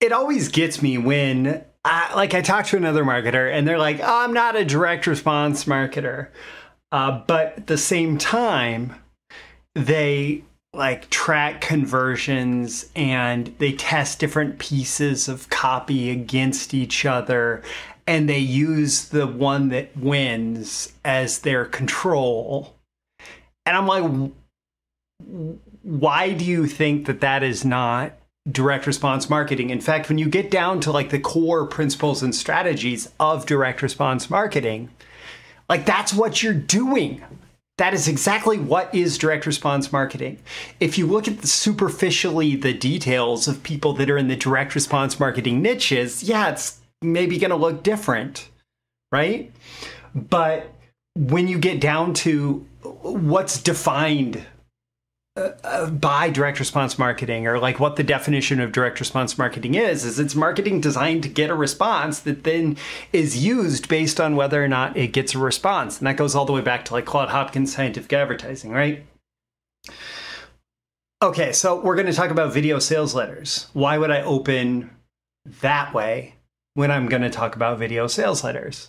it always gets me when I, like I talk to another marketer and they're like, oh, I'm not a direct response marketer. Uh, but at the same time, they like track conversions and they test different pieces of copy against each other and they use the one that wins as their control. And I'm like, why do you think that that is not direct response marketing? In fact, when you get down to like the core principles and strategies of direct response marketing, like that's what you're doing. That is exactly what is direct response marketing. If you look at the superficially the details of people that are in the direct response marketing niches, yeah, it's maybe going to look different, right? But when you get down to what's defined uh, by direct response marketing or like what the definition of direct response marketing is is it's marketing designed to get a response that then is used based on whether or not it gets a response. And that goes all the way back to like claude hopkins scientific advertising right? Okay so we're going to talk about video sales letters. Why would i open that way when i'm going to talk about video sales letters?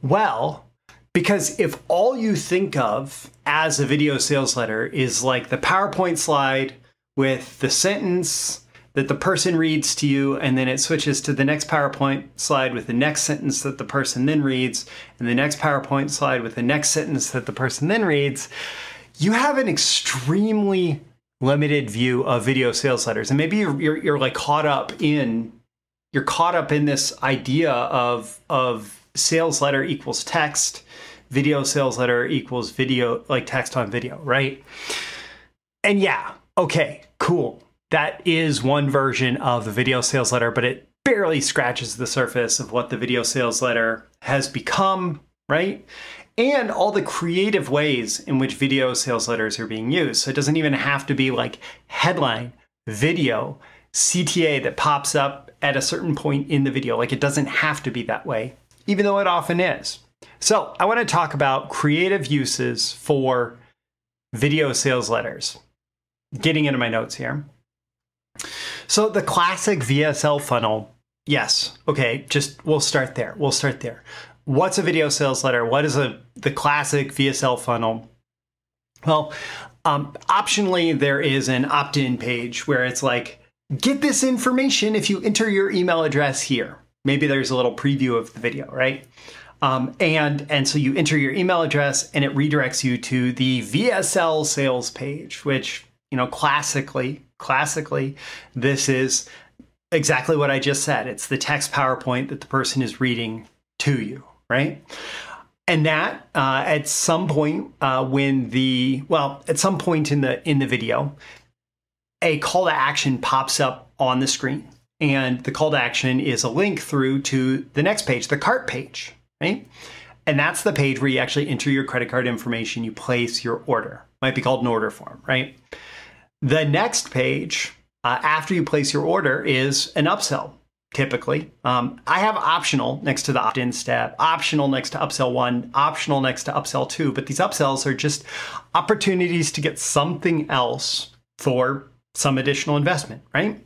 Well because if all you think of as a video sales letter is like the PowerPoint slide with the sentence that the person reads to you, and then it switches to the next PowerPoint slide with the next sentence that the person then reads, and the next PowerPoint slide with the next sentence that the person then reads, you have an extremely limited view of video sales letters. And maybe you're, you're, you're like caught up in you're caught up in this idea of of sales letter equals text, video sales letter equals video, like text on video, right? And yeah, okay, cool. That is one version of the video sales letter, but it barely scratches the surface of what the video sales letter has become, right? And all the creative ways in which video sales letters are being used. So it doesn't even have to be like headline, video, CTA that pops up at a certain point in the video. Like it doesn't have to be that way even though it often is. So, I want to talk about creative uses for video sales letters. Getting into my notes here. So, the classic VSL funnel, yes, okay, just we'll start there. We'll start there. What's a video sales letter? What is a the classic VSL funnel? Well, um, optionally, there is an opt in page where it's like, get this information if you enter your email address here maybe there's a little preview of the video, right? Um, and and so you enter your email address and it redirects you to the VSL sales page, which you know classically classically this is exactly what I just said. It's the text PowerPoint that the person is reading to you, right? And that uh, at some point uh, when the well at some point in the in the video, a call to action pops up on the screen and the call to action is a link through to the next page, the cart page, right? And that's the page where you actually enter your credit card information, you place your order. Might be called an order form, right? The next page, uh, after you place your order, is an upsell. Typically, um, I have optional next to the opt-in step, optional next to upsell one, optional next to upsell two. But these upsells are just opportunities to get something else for some additional investment, right?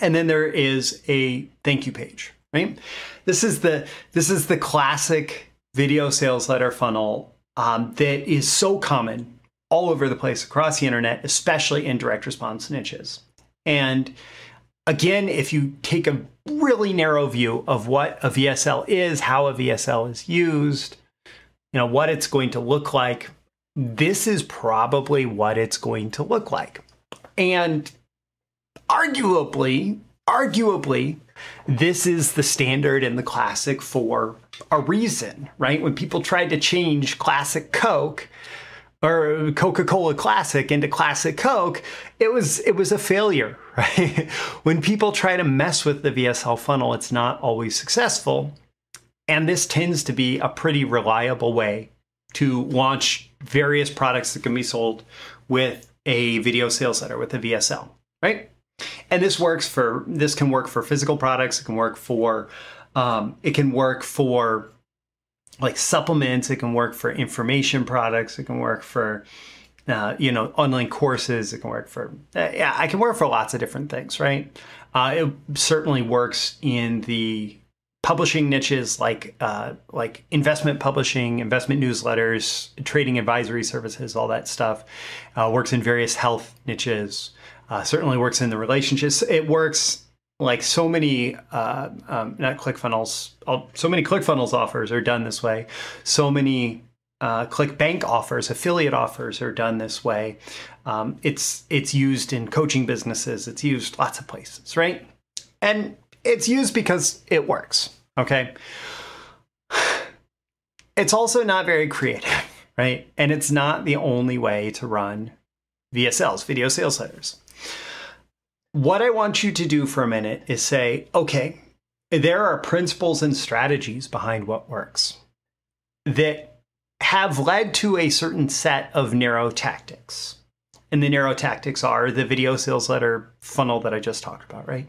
and then there is a thank you page right? This is the this is the classic video sales letter funnel um, that is so common all over the place across the internet especially in direct response niches. And again if you take a really narrow view of what a vsl is how a vsl is used you know what it's going to look like this is probably what it's going to look like. And arguably, arguably, this is the standard and the classic for a reason, right? When people tried to change classic Coke or Coca-Cola Classic into Classic Coke, it was it was a failure, right? when people try to mess with the VSL funnel, it's not always successful. And this tends to be a pretty reliable way to launch various products that can be sold with a video sales letter with a VSL, right? And this works for this can work for physical products it can work for um, it can work for like supplements it can work for information products it can work for uh, you know, online courses. It can work for, uh, yeah, I can work for lots of different things, right? Uh, it certainly works in the publishing niches like uh, like investment publishing, investment newsletters, trading advisory services, all that stuff. Uh, works in various health niches. Uh, certainly works in the relationships. It works like so many uh, um, not ClickFunnels. So many ClickFunnels offers are done this way. So many uh, ClickBank offers, affiliate offers are done this way. Um, it's it's used in coaching businesses. It's used lots of places, right? And it's used because it works. Okay. It's also not very creative, right? And it's not the only way to run VSLs, video sales letters. What I want you to do for a minute is say, okay, there are principles and strategies behind what works that have led to a certain set of narrow tactics. And the narrow tactics are the video sales letter funnel that I just talked about, right?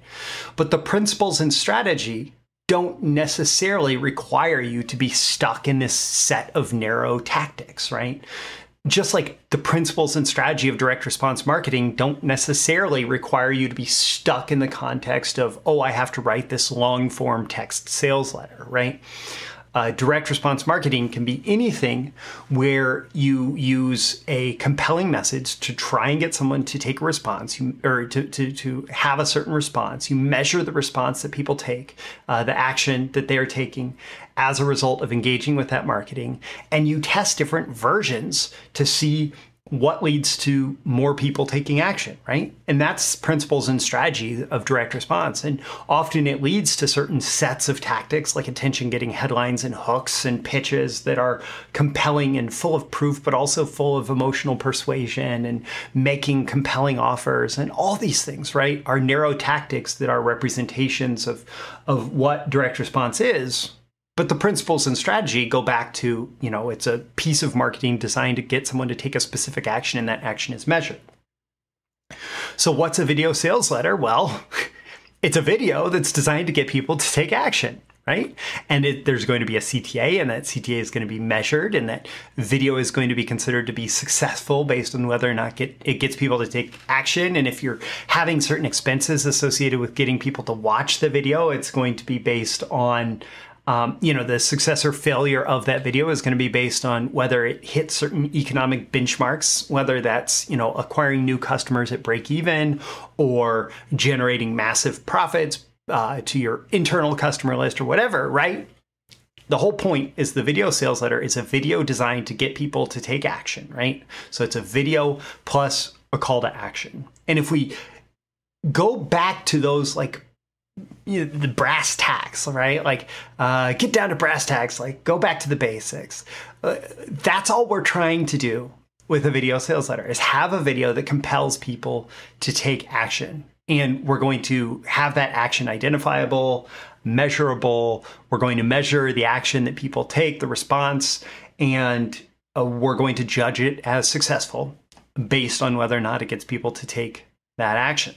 But the principles and strategy don't necessarily require you to be stuck in this set of narrow tactics, right? Just like the principles and strategy of direct response marketing don't necessarily require you to be stuck in the context of, oh, I have to write this long form text sales letter, right? Uh, direct response marketing can be anything where you use a compelling message to try and get someone to take a response you, or to, to, to have a certain response. You measure the response that people take, uh, the action that they are taking as a result of engaging with that marketing, and you test different versions to see what leads to more people taking action, right? And that's principles and strategy of direct response. And often it leads to certain sets of tactics like attention getting headlines and hooks and pitches that are compelling and full of proof, but also full of emotional persuasion and making compelling offers and all these things, right? Are narrow tactics that are representations of, of what direct response is but the principles and strategy go back to, you know, it's a piece of marketing designed to get someone to take a specific action and that action is measured. So what's a video sales letter? Well, it's a video that's designed to get people to take action right? And it, there's going to be a CTA, and that CTA is going to be measured, and that video is going to be considered to be successful based on whether or not get, it gets people to take action. And if you're having certain expenses associated with getting people to watch the video, it's going to be based on um, you know, the success or failure of that video is going to be based on whether it hits certain economic benchmarks, whether that's, you know, acquiring new customers at break even or generating massive profits uh, to your internal customer list or whatever, right? The whole point is the video sales letter is a video designed to get people to take action, right? So it's a video plus a call to action. And if we go back to those like you know, the brass tacks, right? Like, uh, get down to brass tacks, like, go back to the basics. Uh, that's all we're trying to do with a video sales letter is have a video that compels people to take action. And we're going to have that action identifiable, measurable. We're going to measure the action that people take, the response, and uh, we're going to judge it as successful based on whether or not it gets people to take that action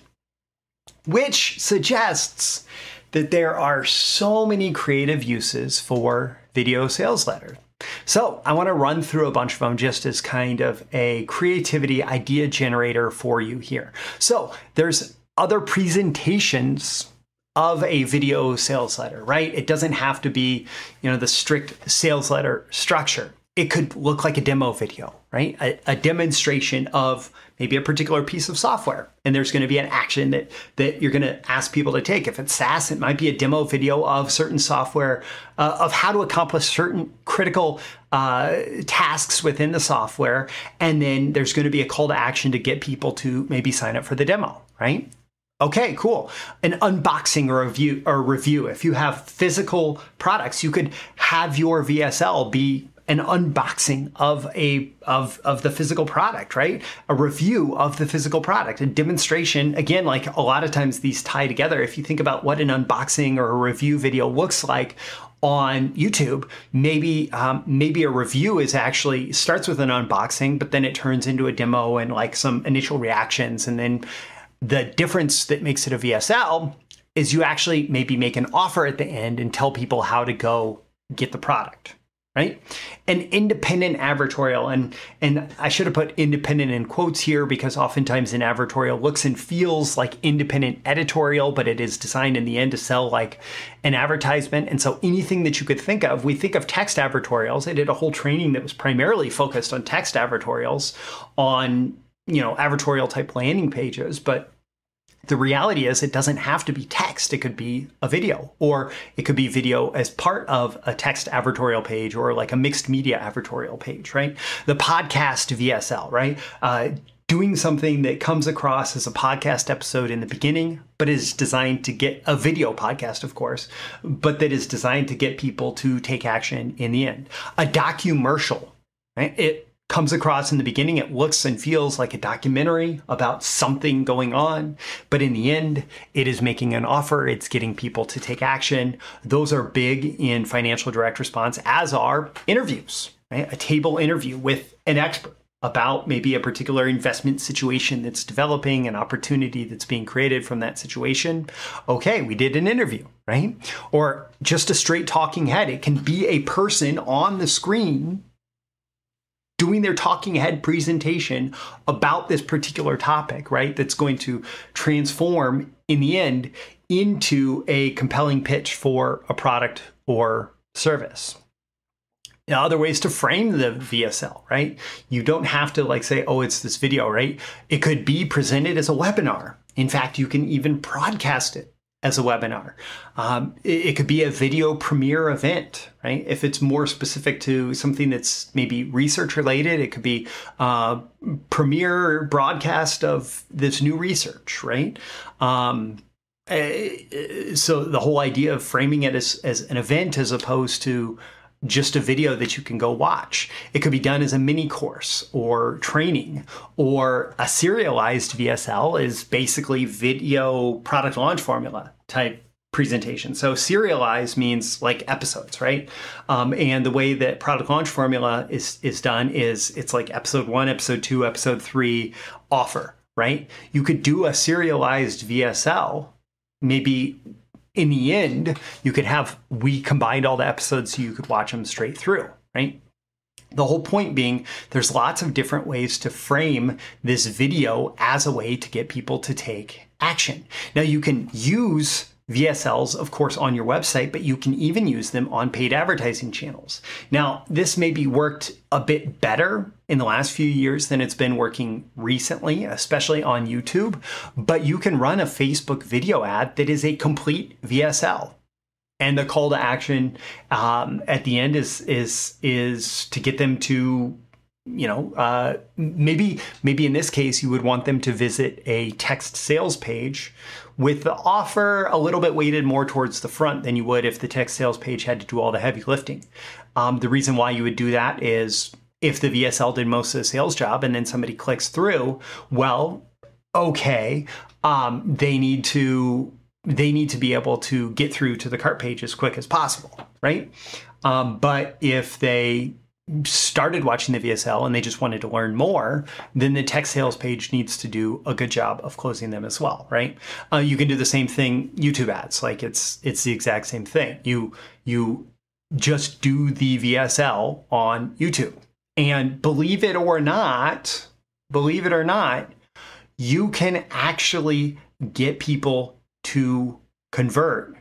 which suggests that there are so many creative uses for video sales letter. So I want to run through a bunch of them just as kind of a creativity idea generator for you here. So there's other presentations of a video sales letter, right? It doesn't have to be, you know, the strict sales letter structure it could look like a demo video, right? A, a, demonstration of maybe a particular piece of software. And there's going to be an action that, that you're going to ask people to take. If it's SaaS, it might be a demo video of certain software, uh, of how to accomplish certain critical uh, tasks within the software. And then there's going to be a call to action to get people to maybe sign up for the demo, right? Okay, cool. An unboxing or review or review. If you have physical products, you could have your VSL be an unboxing of a of of the physical product right? A review of the physical product a demonstration. Again like a lot of times these tie together. If you think about what an unboxing or a review video looks like on YouTube, maybe um, maybe a review is actually starts with an unboxing, but then it turns into a demo and like some initial reactions, and then the difference that makes it a VSL is you actually maybe make an offer at the end and tell people how to go get the product right? An independent advertorial, and and I should have put independent in quotes here because oftentimes an advertorial looks and feels like independent editorial, but it is designed in the end to sell like an advertisement. And so anything that you could think of, we think of text advertorials. I did a whole training that was primarily focused on text advertorials, on you know advertorial type landing pages, but the reality is it doesn't have to be text. It could be a video or it could be video as part of a text advertorial page or like a mixed media advertorial page right? The podcast vsl right? Uh, doing something that comes across as a podcast episode in the beginning but is designed to get a video podcast of course but that is designed to get people to take action in the end. A documercial right? It comes across in the beginning, it looks and feels like a documentary about something going on. But in the end, it is making an offer, it's getting people to take action. Those are big in financial direct response, as are interviews, right? A table interview with an expert about maybe a particular investment situation that's developing, an opportunity that's being created from that situation. Okay, we did an interview, right? Or just a straight talking head. It can be a person on the screen doing their talking head presentation about this particular topic, right? That's going to transform in the end into a compelling pitch for a product or service. Now, other ways to frame the VSL, right? You don't have to like say, oh, it's this video, right? It could be presented as a webinar. In fact, you can even broadcast it as a webinar. Um, it, it, could be a video premiere event, right? If it's more specific to something that's maybe research related, it could be uh, premiere broadcast of this new research, right? Um, eh, so the whole idea of framing it as, as an event as opposed to just a video that you can go watch. It could be done as a mini course or training, or a serialized VSL is basically video product launch formula type presentation. So serialized means like episodes, right? Um, and the way that product launch formula is is done is it's like episode one, episode two, episode three offer, right? You could do a serialized VSL maybe in the end, you could have we combined all the episodes so you could watch them straight through, right? The whole point being there's lots of different ways to frame this video as a way to get people to take action. Now you can use VSLs, of course, on your website, but you can even use them on paid advertising channels. Now, this maybe worked a bit better in the last few years than it's been working recently, especially on YouTube, but you can run a Facebook video ad that is a complete VSL. And the call to action um, at the end is is is to get them to you know, uh, maybe maybe in this case you would want them to visit a text sales page with the offer a little bit weighted more towards the front than you would if the text sales page had to do all the heavy lifting. Um, the reason why you would do that is if the VSL did most of the sales job and then somebody clicks through, well, okay, um, they need to they need to be able to get through to the cart page as quick as possible, right? Um, but if they started watching the VSL and they just wanted to learn more, then the tech sales page needs to do a good job of closing them as well, right? Uh, you can do the same thing YouTube ads, like it's it's the exact same thing. You you just do the VSL on YouTube, and believe it or not, believe it or not, you can actually get people to convert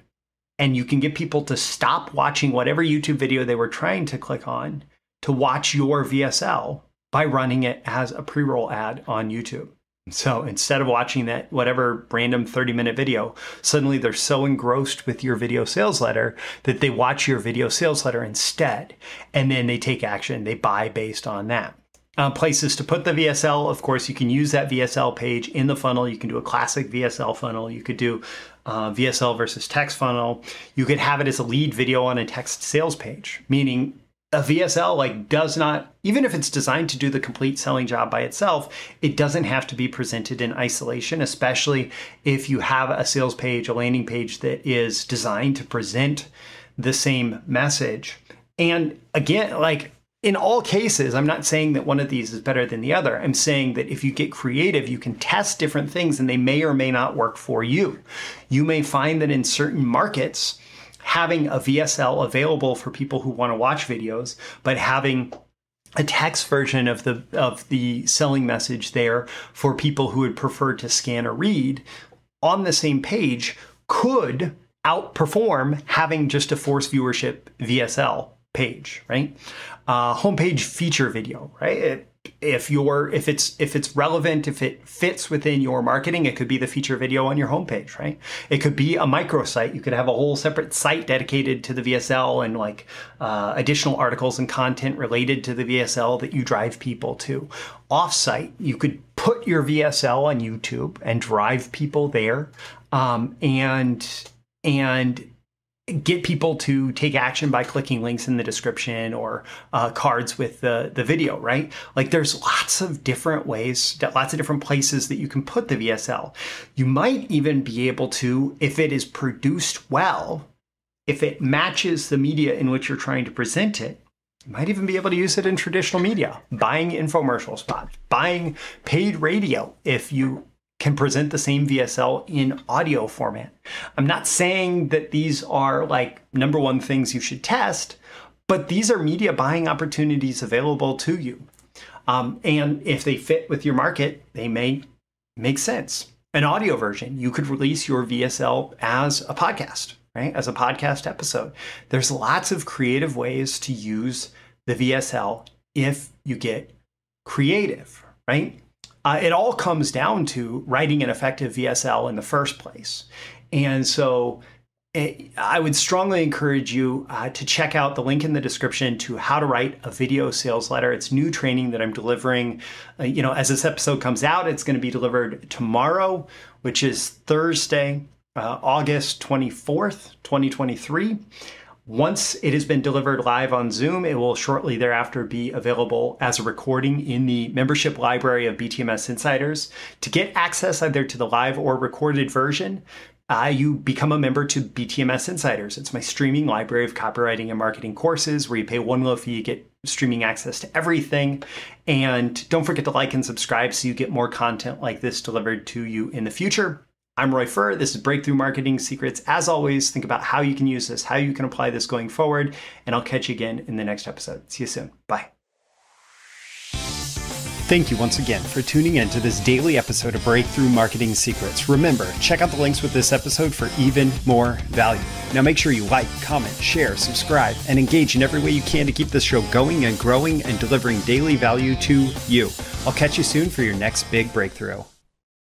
and you can get people to stop watching whatever YouTube video they were trying to click on to watch your VSL by running it as a pre roll ad on YouTube. So instead of watching that whatever random 30 minute video, suddenly they're so engrossed with your video sales letter that they watch your video sales letter instead. And then they take action, they buy based on that. Uh, places to put the VSL, of course, you can use that VSL page in the funnel. You can do a classic VSL funnel. You could do uh, VSL versus text funnel. You could have it as a lead video on a text sales page, meaning a VSL like does not even if it's designed to do the complete selling job by itself, it doesn't have to be presented in isolation, especially if you have a sales page, a landing page that is designed to present the same message. And again, like in all cases, I'm not saying that one of these is better than the other. I'm saying that if you get creative, you can test different things and they may or may not work for you. You may find that in certain markets, having a VSL available for people who want to watch videos, but having a text version of the of the selling message there for people who would prefer to scan or read on the same page could outperform having just a force viewership VSL page, right? Uh, homepage feature video, right? It, if you're if it's if it's relevant if it fits within your marketing it could be the feature video on your homepage right? It could be a microsite. You could have a whole separate site dedicated to the vsl and like uh, additional articles and content related to the vsl that you drive people to. Offsite you could put your vsl on youtube and drive people there. Um, and and get people to take action by clicking links in the description or uh, cards with the, the video, right? Like there's lots of different ways, lots of different places that you can put the VSL. You might even be able to, if it is produced well, if it matches the media in which you're trying to present it, you might even be able to use it in traditional media, buying infomercial spots, buying paid radio if you can present the same VSL in audio format. I'm not saying that these are like number one things you should test, but these are media buying opportunities available to you. Um, and if they fit with your market, they may make sense. An audio version, you could release your VSL as a podcast, right? As a podcast episode. There's lots of creative ways to use the VSL if you get creative, right? Uh, it all comes down to writing an effective VSL in the first place. And so it, eh, I would strongly encourage you uh, to check out the link in the description to how to write a video sales letter. It's new training that I'm delivering. Uh, you know, as this episode comes out, it's going to be delivered tomorrow, which is Thursday, uh, August 24th, 2023. Once it has been delivered live on Zoom, it will shortly thereafter be available as a recording in the membership library of BTMS Insiders. To get access either to the live or recorded version, uh, you become a member to BTMS Insiders. It's my streaming library of copywriting and marketing courses where you pay one low fee, you get streaming access to everything. And don't forget to like and subscribe so you get more content like this delivered to you in the future. I'm Roy Furr. This is Breakthrough Marketing Secrets. As always, think about how you can use this, how you can apply this going forward, and I'll catch you again in the next episode. See you soon. Bye. Thank you once again for tuning in to this daily episode of Breakthrough Marketing Secrets. Remember, check out the links with this episode for even more value. Now, make sure you like, comment, share, subscribe, and engage in every way you can to keep this show going and growing and delivering daily value to you. I'll catch you soon for your next big breakthrough.